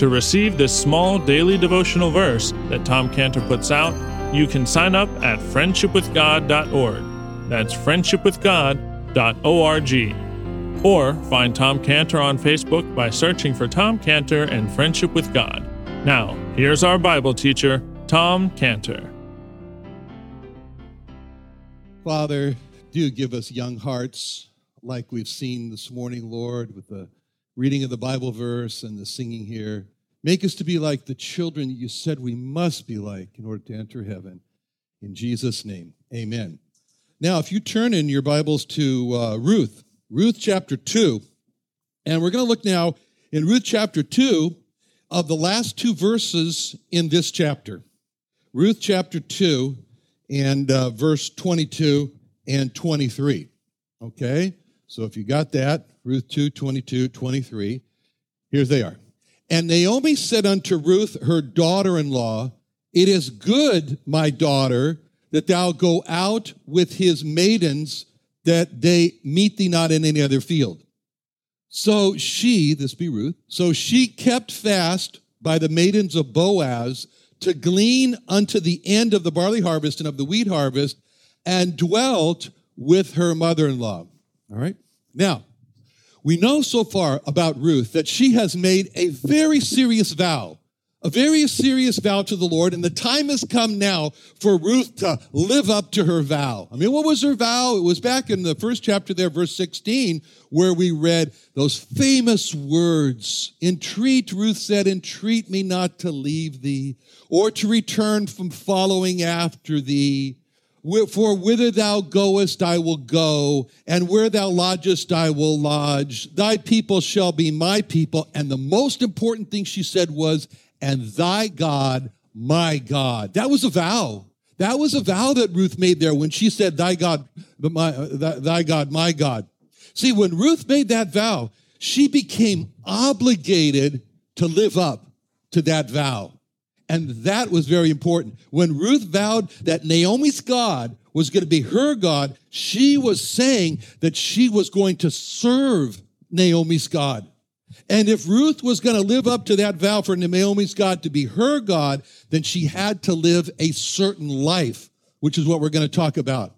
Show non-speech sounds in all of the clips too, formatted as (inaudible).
To receive this small daily devotional verse that Tom Cantor puts out, you can sign up at friendshipwithgod.org. That's friendshipwithgod.org. Or find Tom Cantor on Facebook by searching for Tom Cantor and Friendship with God. Now, here's our Bible teacher, Tom Cantor. Father, do give us young hearts like we've seen this morning, Lord, with the reading of the Bible verse and the singing here. Make us to be like the children that you said we must be like in order to enter heaven. In Jesus' name, amen. Now, if you turn in your Bibles to uh, Ruth, Ruth chapter 2, and we're going to look now in Ruth chapter 2 of the last two verses in this chapter. Ruth chapter 2 and uh, verse 22 and 23. Okay? So if you got that, Ruth 2, 22, 23, here they are. And Naomi said unto Ruth, her daughter in law, It is good, my daughter, that thou go out with his maidens, that they meet thee not in any other field. So she, this be Ruth, so she kept fast by the maidens of Boaz to glean unto the end of the barley harvest and of the wheat harvest, and dwelt with her mother in law. All right? Now, we know so far about Ruth that she has made a very serious vow, a very serious vow to the Lord, and the time has come now for Ruth to live up to her vow. I mean, what was her vow? It was back in the first chapter there, verse 16, where we read those famous words. Entreat, Ruth said, entreat me not to leave thee or to return from following after thee. For whither thou goest, I will go, and where thou lodgest, I will lodge. Thy people shall be my people. And the most important thing she said was, and thy God, my God. That was a vow. That was a vow that Ruth made there when she said, thy God, my, thy God, my God. See, when Ruth made that vow, she became obligated to live up to that vow. And that was very important. When Ruth vowed that Naomi's God was going to be her God, she was saying that she was going to serve Naomi's God. And if Ruth was going to live up to that vow for Naomi's God to be her God, then she had to live a certain life, which is what we're going to talk about.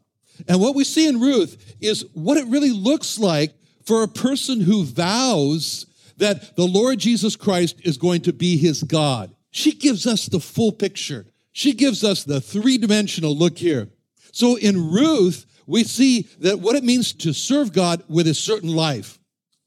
And what we see in Ruth is what it really looks like for a person who vows that the Lord Jesus Christ is going to be his God. She gives us the full picture. She gives us the three dimensional look here. So in Ruth, we see that what it means to serve God with a certain life.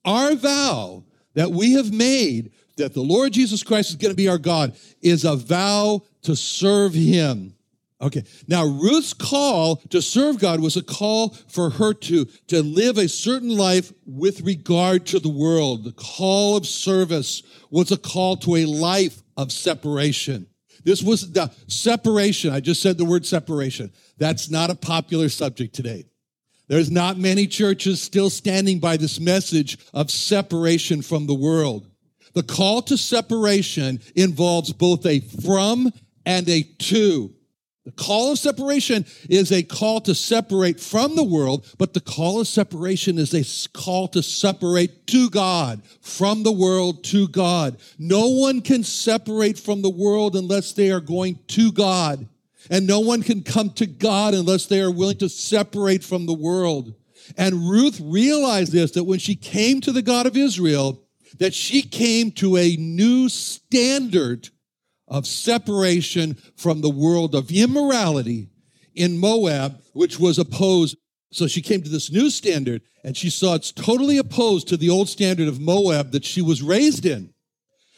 Our vow that we have made that the Lord Jesus Christ is going to be our God is a vow to serve him. Okay. Now, Ruth's call to serve God was a call for her to, to live a certain life with regard to the world. The call of service was a call to a life of separation. This was the separation. I just said the word separation. That's not a popular subject today. There's not many churches still standing by this message of separation from the world. The call to separation involves both a from and a to. The call of separation is a call to separate from the world, but the call of separation is a call to separate to God, from the world to God. No one can separate from the world unless they are going to God. And no one can come to God unless they are willing to separate from the world. And Ruth realized this, that when she came to the God of Israel, that she came to a new standard of separation from the world of immorality in Moab, which was opposed. So she came to this new standard and she saw it's totally opposed to the old standard of Moab that she was raised in.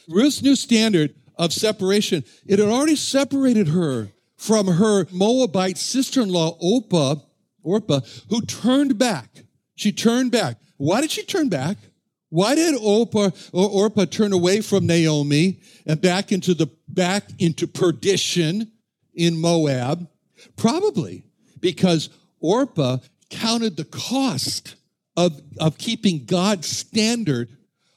Ruth's new standard of separation, it had already separated her from her Moabite sister-in-law, Orpah, Orpah, who turned back. She turned back. Why did she turn back? Why did Orpah, or Orpah turn away from Naomi and back into the back into perdition in Moab? Probably because Orpah counted the cost of, of keeping God's standard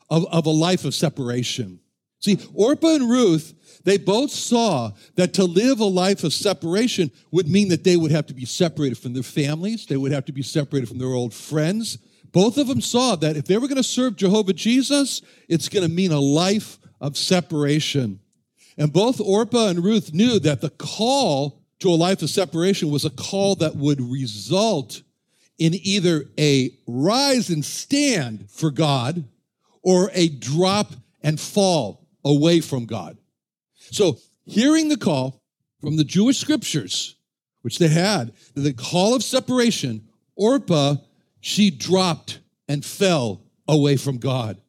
of, of a life of separation. See, Orpah and Ruth, they both saw that to live a life of separation would mean that they would have to be separated from their families, they would have to be separated from their old friends, both of them saw that if they were going to serve Jehovah Jesus, it's going to mean a life of separation. And both Orpah and Ruth knew that the call to a life of separation was a call that would result in either a rise and stand for God or a drop and fall away from God. So, hearing the call from the Jewish scriptures, which they had, the call of separation, Orpah she dropped and fell away from God.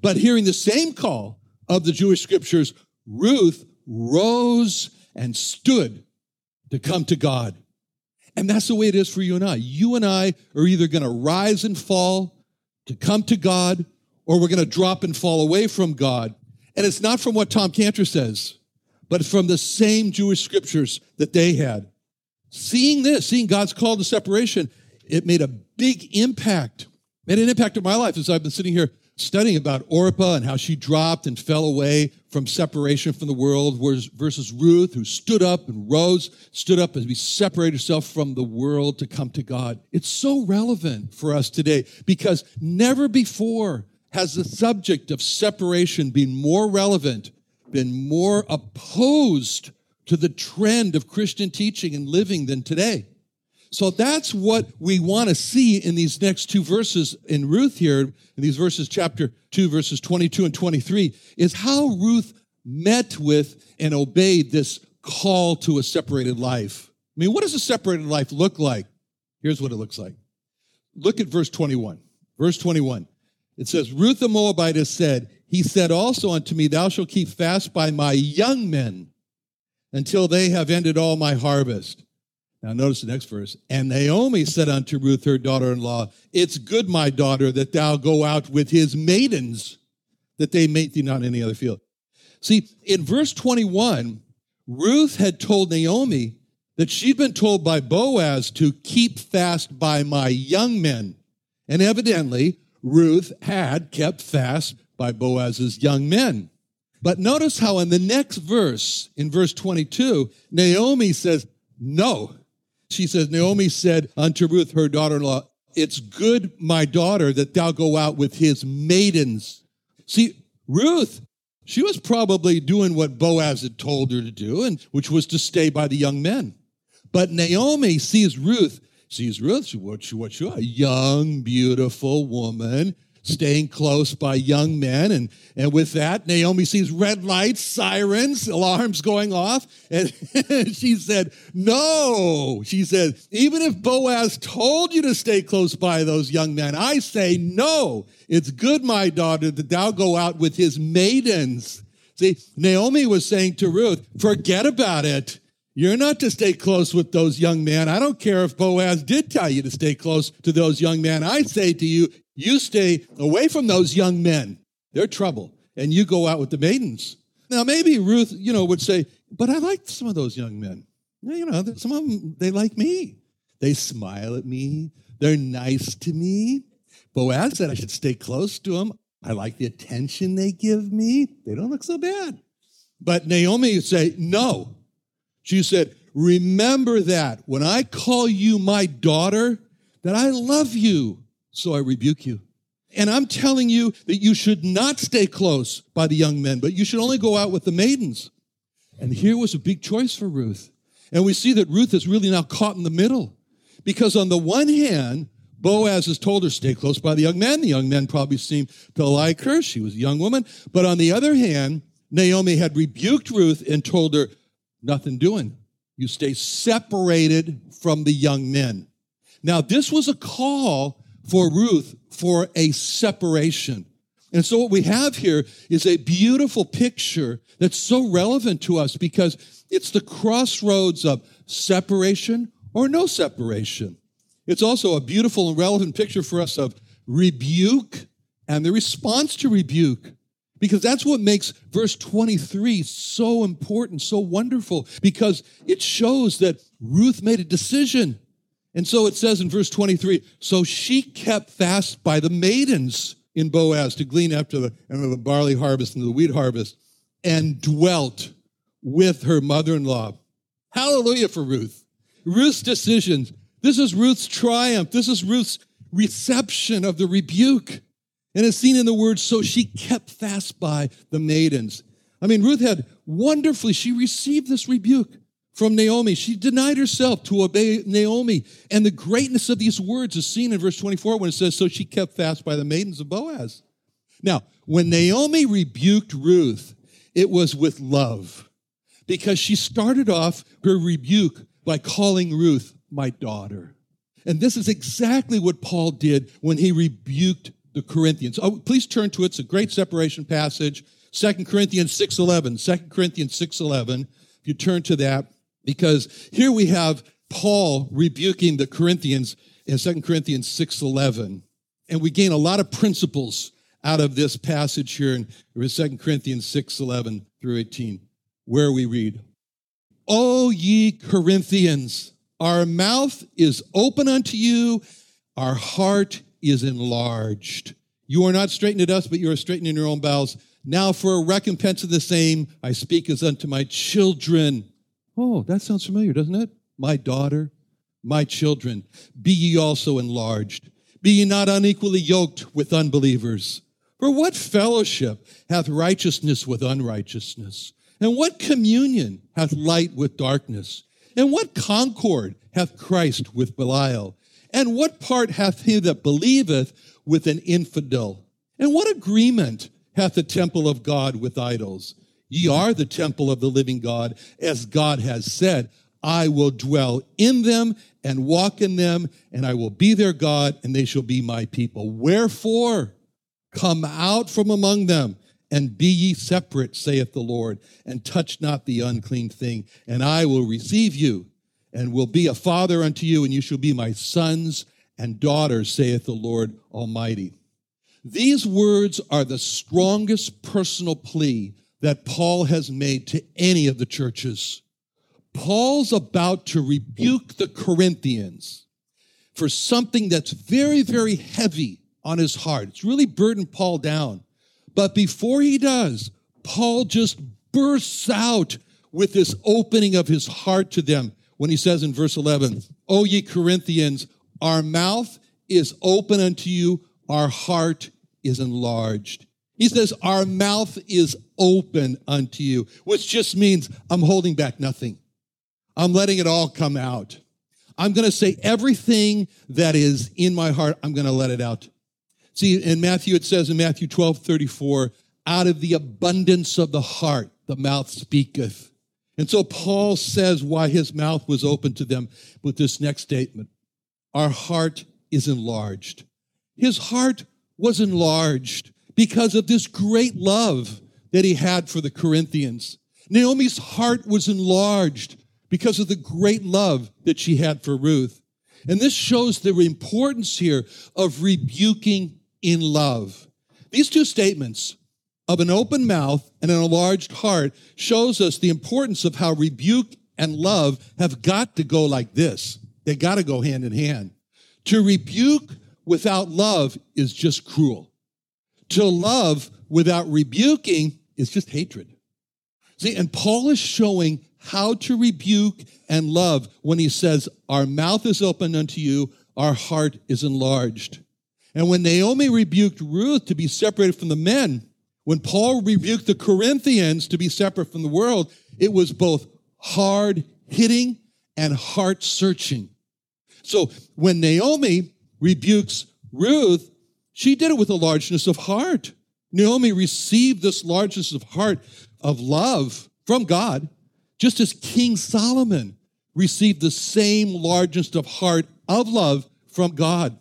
But hearing the same call of the Jewish scriptures, Ruth rose and stood to come to God. And that's the way it is for you and I. You and I are either going to rise and fall to come to God, or we're going to drop and fall away from God. And it's not from what Tom Cantor says, but from the same Jewish scriptures that they had. Seeing this, seeing God's call to separation, it made a big impact, made an impact in my life as I've been sitting here studying about Orpah and how she dropped and fell away from separation from the world versus Ruth, who stood up and rose, stood up as we separate herself from the world to come to God. It's so relevant for us today because never before has the subject of separation been more relevant, been more opposed to the trend of Christian teaching and living than today. So that's what we want to see in these next two verses in Ruth here, in these verses, chapter 2, verses 22 and 23, is how Ruth met with and obeyed this call to a separated life. I mean, what does a separated life look like? Here's what it looks like. Look at verse 21. Verse 21. It says, Ruth the Moabite said, He said also unto me, Thou shalt keep fast by my young men until they have ended all my harvest. Now, notice the next verse. And Naomi said unto Ruth, her daughter in law, It's good, my daughter, that thou go out with his maidens, that they mate thee not in any other field. See, in verse 21, Ruth had told Naomi that she'd been told by Boaz to keep fast by my young men. And evidently, Ruth had kept fast by Boaz's young men. But notice how in the next verse, in verse 22, Naomi says, No, she says, Naomi said unto Ruth, her daughter in law, It's good, my daughter, that thou go out with his maidens. See, Ruth, she was probably doing what Boaz had told her to do, and which was to stay by the young men. But Naomi sees Ruth, sees Ruth, she, what she, what she, a young, beautiful woman staying close by young men. And, and with that, Naomi sees red lights, sirens, alarms going off. And (laughs) she said, No. She said, Even if Boaz told you to stay close by those young men, I say, No. It's good, my daughter, that thou go out with his maidens. See, Naomi was saying to Ruth, Forget about it. You're not to stay close with those young men. I don't care if Boaz did tell you to stay close to those young men. I say to you, you stay away from those young men. They're trouble. And you go out with the maidens. Now, maybe Ruth, you know, would say, but I like some of those young men. You know, some of them, they like me. They smile at me. They're nice to me. Boaz said I should stay close to them. I like the attention they give me. They don't look so bad. But Naomi say, no. She said, remember that when I call you my daughter, that I love you, so I rebuke you. And I'm telling you that you should not stay close by the young men, but you should only go out with the maidens. And here was a big choice for Ruth. And we see that Ruth is really now caught in the middle. Because on the one hand, Boaz has told her, stay close by the young men. The young men probably seemed to like her. She was a young woman. But on the other hand, Naomi had rebuked Ruth and told her, nothing doing. You stay separated from the young men. Now, this was a call for Ruth for a separation. And so what we have here is a beautiful picture that's so relevant to us because it's the crossroads of separation or no separation. It's also a beautiful and relevant picture for us of rebuke and the response to rebuke. Because that's what makes verse 23 so important, so wonderful, because it shows that Ruth made a decision. And so it says in verse 23 so she kept fast by the maidens in Boaz to glean after the, the barley harvest and the wheat harvest and dwelt with her mother in law. Hallelujah for Ruth. Ruth's decisions. This is Ruth's triumph. This is Ruth's reception of the rebuke. And it's seen in the word, so she kept fast by the maidens. I mean, Ruth had wonderfully, she received this rebuke from Naomi. She denied herself to obey Naomi. And the greatness of these words is seen in verse 24 when it says, So she kept fast by the maidens of Boaz. Now, when Naomi rebuked Ruth, it was with love because she started off her rebuke by calling Ruth my daughter. And this is exactly what Paul did when he rebuked the Corinthians. Oh, please turn to it. It's a great separation passage. 2 Corinthians 6.11. 2 Corinthians 6.11. If you turn to that, because here we have Paul rebuking the Corinthians in 2 Corinthians 6.11. And we gain a lot of principles out of this passage here in 2 Corinthians 6.11 through 18, where we read, O ye Corinthians, our mouth is open unto you, our heart is enlarged. You are not straitened at us, but you are straitened in your own bowels. Now, for a recompense of the same, I speak as unto my children. Oh, that sounds familiar, doesn't it? My daughter, my children, be ye also enlarged. Be ye not unequally yoked with unbelievers. For what fellowship hath righteousness with unrighteousness? And what communion hath light with darkness? And what concord hath Christ with Belial? And what part hath he that believeth with an infidel? And what agreement hath the temple of God with idols? Ye are the temple of the living God, as God has said, I will dwell in them and walk in them, and I will be their God, and they shall be my people. Wherefore, come out from among them, and be ye separate, saith the Lord, and touch not the unclean thing, and I will receive you and will be a father unto you, and you shall be my sons and daughters, saith the Lord Almighty. These words are the strongest personal plea that Paul has made to any of the churches. Paul's about to rebuke the Corinthians for something that's very, very heavy on his heart. It's really burdened Paul down. But before he does, Paul just bursts out with this opening of his heart to them when he says in verse 11, O ye Corinthians, our mouth is open unto you, our heart is enlarged. He says, Our mouth is open unto you, which just means I'm holding back nothing. I'm letting it all come out. I'm going to say everything that is in my heart, I'm going to let it out. See, in Matthew, it says in Matthew 12 34, out of the abundance of the heart, the mouth speaketh. And so Paul says why his mouth was open to them with this next statement Our heart is enlarged. His heart was enlarged because of this great love that he had for the Corinthians. Naomi's heart was enlarged because of the great love that she had for Ruth. And this shows the importance here of rebuking in love. These two statements, of an open mouth and an enlarged heart shows us the importance of how rebuke and love have got to go like this. They got to go hand in hand. To rebuke without love is just cruel. To love without rebuking is just hatred. See, and Paul is showing how to rebuke and love when he says, Our mouth is open unto you, our heart is enlarged. And when Naomi rebuked Ruth to be separated from the men, when Paul rebuked the Corinthians to be separate from the world, it was both hard hitting and heart searching. So when Naomi rebukes Ruth, she did it with a largeness of heart. Naomi received this largeness of heart of love from God, just as King Solomon received the same largeness of heart of love from God.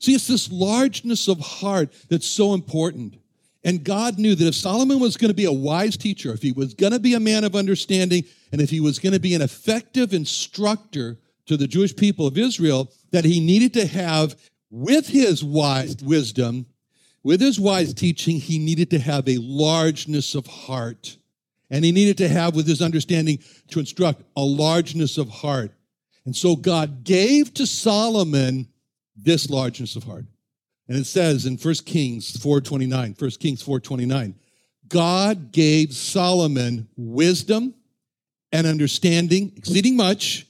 See, it's this largeness of heart that's so important. And God knew that if Solomon was going to be a wise teacher, if he was going to be a man of understanding, and if he was going to be an effective instructor to the Jewish people of Israel, that he needed to have, with his wise wisdom, with his wise teaching, he needed to have a largeness of heart. And he needed to have, with his understanding, to instruct a largeness of heart. And so God gave to Solomon this largeness of heart. And it says in 1 Kings 4:29, 1 Kings 4:29, God gave Solomon wisdom and understanding, exceeding much,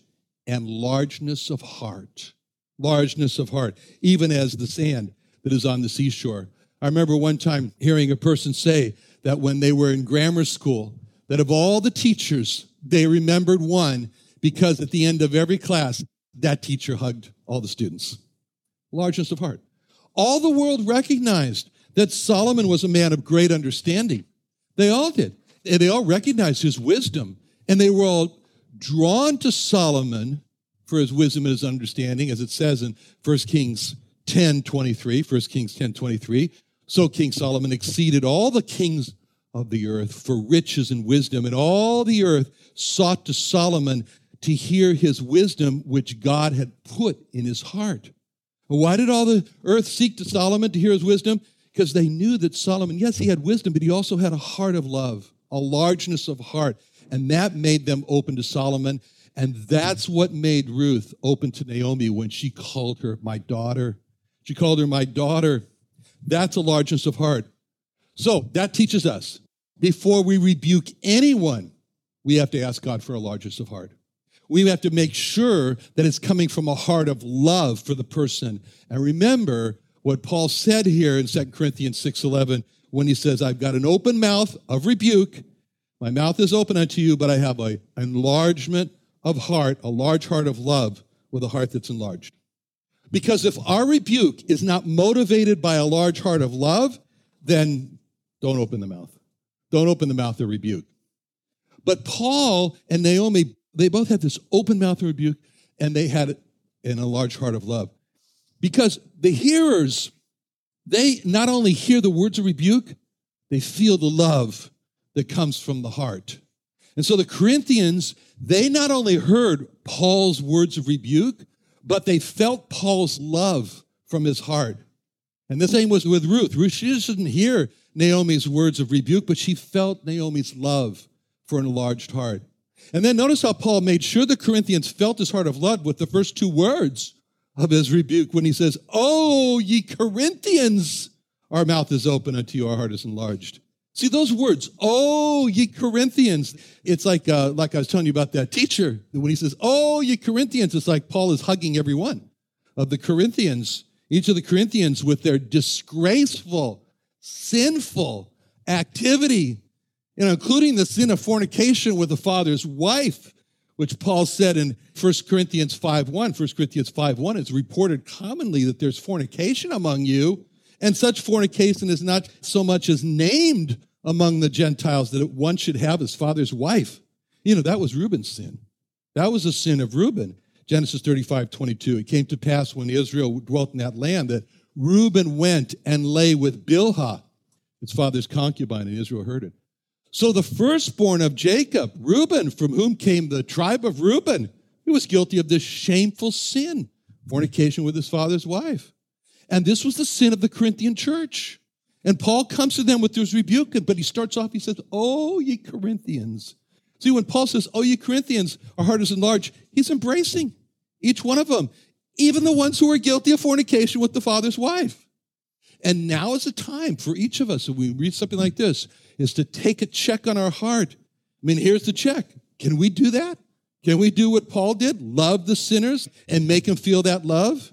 and largeness of heart. Largeness of heart, even as the sand that is on the seashore. I remember one time hearing a person say that when they were in grammar school, that of all the teachers, they remembered one because at the end of every class, that teacher hugged all the students. Largeness of heart. All the world recognized that Solomon was a man of great understanding. They all did. And they all recognized his wisdom. And they were all drawn to Solomon for his wisdom and his understanding, as it says in 1 Kings 10 23. 1 Kings 10 23. So King Solomon exceeded all the kings of the earth for riches and wisdom, and all the earth sought to Solomon to hear his wisdom, which God had put in his heart. Why did all the earth seek to Solomon to hear his wisdom? Because they knew that Solomon, yes, he had wisdom, but he also had a heart of love, a largeness of heart. And that made them open to Solomon. And that's what made Ruth open to Naomi when she called her my daughter. She called her my daughter. That's a largeness of heart. So that teaches us before we rebuke anyone, we have to ask God for a largeness of heart we have to make sure that it's coming from a heart of love for the person. And remember what Paul said here in 2 Corinthians 6:11 when he says, I've got an open mouth of rebuke. My mouth is open unto you, but I have an enlargement of heart, a large heart of love with a heart that's enlarged. Because if our rebuke is not motivated by a large heart of love, then don't open the mouth. Don't open the mouth of rebuke. But Paul and Naomi they both had this open mouth of rebuke and they had it in a large heart of love. Because the hearers, they not only hear the words of rebuke, they feel the love that comes from the heart. And so the Corinthians, they not only heard Paul's words of rebuke, but they felt Paul's love from his heart. And the same was with Ruth. Ruth, she didn't hear Naomi's words of rebuke, but she felt Naomi's love for an enlarged heart. And then notice how Paul made sure the Corinthians felt his heart of love with the first two words of his rebuke when he says, Oh, ye Corinthians, our mouth is open unto you, our heart is enlarged. See those words, oh, ye Corinthians. It's like, uh, like I was telling you about that teacher. When he says, oh, ye Corinthians, it's like Paul is hugging every one of the Corinthians, each of the Corinthians with their disgraceful, sinful activity you know, including the sin of fornication with the father's wife, which Paul said in 1 Corinthians 5 1. 1 Corinthians 5 1 is reported commonly that there's fornication among you, and such fornication is not so much as named among the Gentiles that one should have his father's wife. You know, that was Reuben's sin. That was the sin of Reuben. Genesis 35 22. It came to pass when Israel dwelt in that land that Reuben went and lay with Bilhah, his father's concubine, and Israel heard it. So the firstborn of Jacob, Reuben, from whom came the tribe of Reuben, he was guilty of this shameful sin, fornication with his father's wife. And this was the sin of the Corinthian church. And Paul comes to them with this rebuke, but he starts off, he says, Oh, ye Corinthians. See, when Paul says, Oh, ye Corinthians, our heart is enlarged, he's embracing each one of them, even the ones who are guilty of fornication with the father's wife. And now is the time for each of us, if we read something like this, is to take a check on our heart. I mean, here's the check. Can we do that? Can we do what Paul did? Love the sinners and make them feel that love?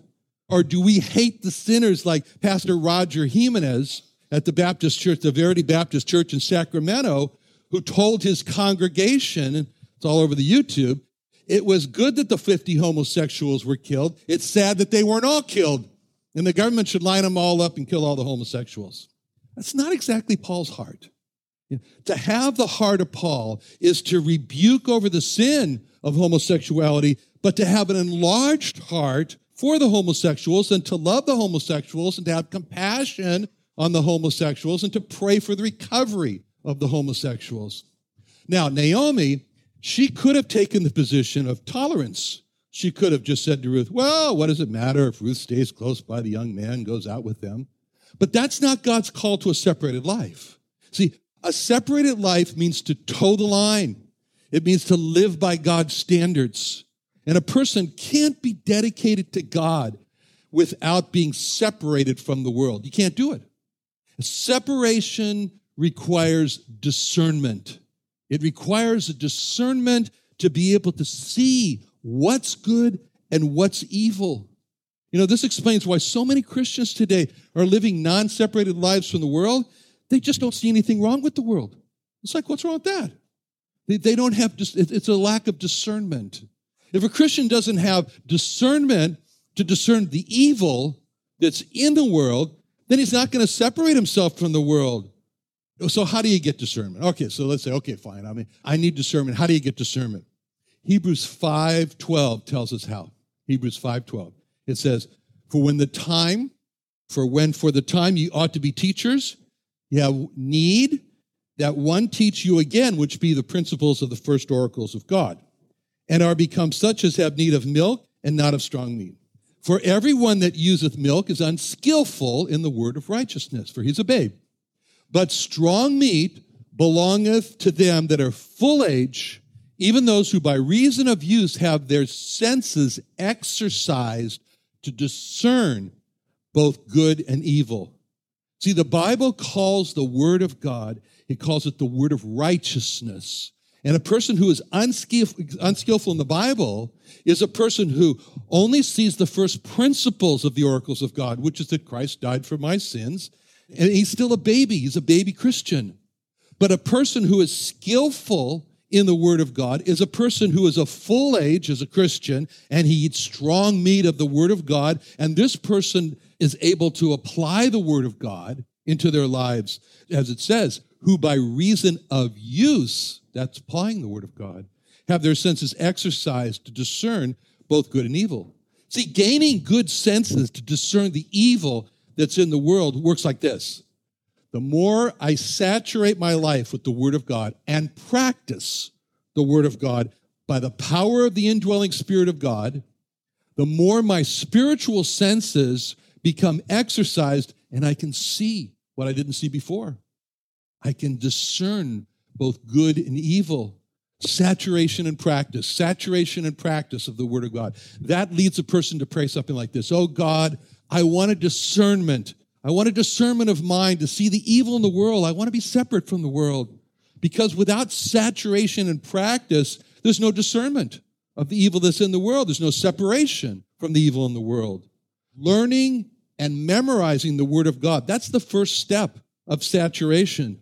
Or do we hate the sinners like Pastor Roger Jimenez at the Baptist Church, the Verity Baptist Church in Sacramento, who told his congregation, it's all over the YouTube, it was good that the 50 homosexuals were killed. It's sad that they weren't all killed. And the government should line them all up and kill all the homosexuals. That's not exactly Paul's heart. To have the heart of Paul is to rebuke over the sin of homosexuality, but to have an enlarged heart for the homosexuals and to love the homosexuals and to have compassion on the homosexuals and to pray for the recovery of the homosexuals. Now, Naomi, she could have taken the position of tolerance. She could have just said to Ruth, Well, what does it matter if Ruth stays close by the young man, goes out with them? But that's not God's call to a separated life. See, a separated life means to toe the line. It means to live by God's standards. And a person can't be dedicated to God without being separated from the world. You can't do it. Separation requires discernment. It requires a discernment to be able to see what's good and what's evil. You know, this explains why so many Christians today are living non separated lives from the world. They just don't see anything wrong with the world. It's like, what's wrong with that? They, they don't have, it's a lack of discernment. If a Christian doesn't have discernment to discern the evil that's in the world, then he's not going to separate himself from the world. So how do you get discernment? Okay, so let's say, okay, fine. I mean, I need discernment. How do you get discernment? Hebrews 5:12 tells us how. Hebrews 5:12. It says, "For when the time, for when for the time you ought to be teachers, you have need that one teach you again, which be the principles of the first oracles of God, and are become such as have need of milk and not of strong meat. For everyone that useth milk is unskillful in the word of righteousness, for he's a babe. But strong meat belongeth to them that are full age, even those who by reason of use have their senses exercised to discern both good and evil. See, the Bible calls the word of God, it calls it the word of righteousness. And a person who is unskillful, in the Bible is a person who only sees the first principles of the oracles of God, which is that Christ died for my sins. And he's still a baby. He's a baby Christian. But a person who is skillful in the Word of God is a person who is a full age as a Christian and he eats strong meat of the Word of God. And this person is able to apply the Word of God into their lives, as it says, who by reason of use, that's applying the Word of God, have their senses exercised to discern both good and evil. See, gaining good senses to discern the evil that's in the world works like this. The more I saturate my life with the Word of God and practice the Word of God by the power of the indwelling Spirit of God, the more my spiritual senses become exercised and I can see what I didn't see before. I can discern both good and evil. Saturation and practice, saturation and practice of the Word of God. That leads a person to pray something like this Oh God, I want a discernment. I want a discernment of mind to see the evil in the world. I want to be separate from the world. Because without saturation and practice, there's no discernment of the evil that's in the world. There's no separation from the evil in the world. Learning and memorizing the Word of God, that's the first step of saturation.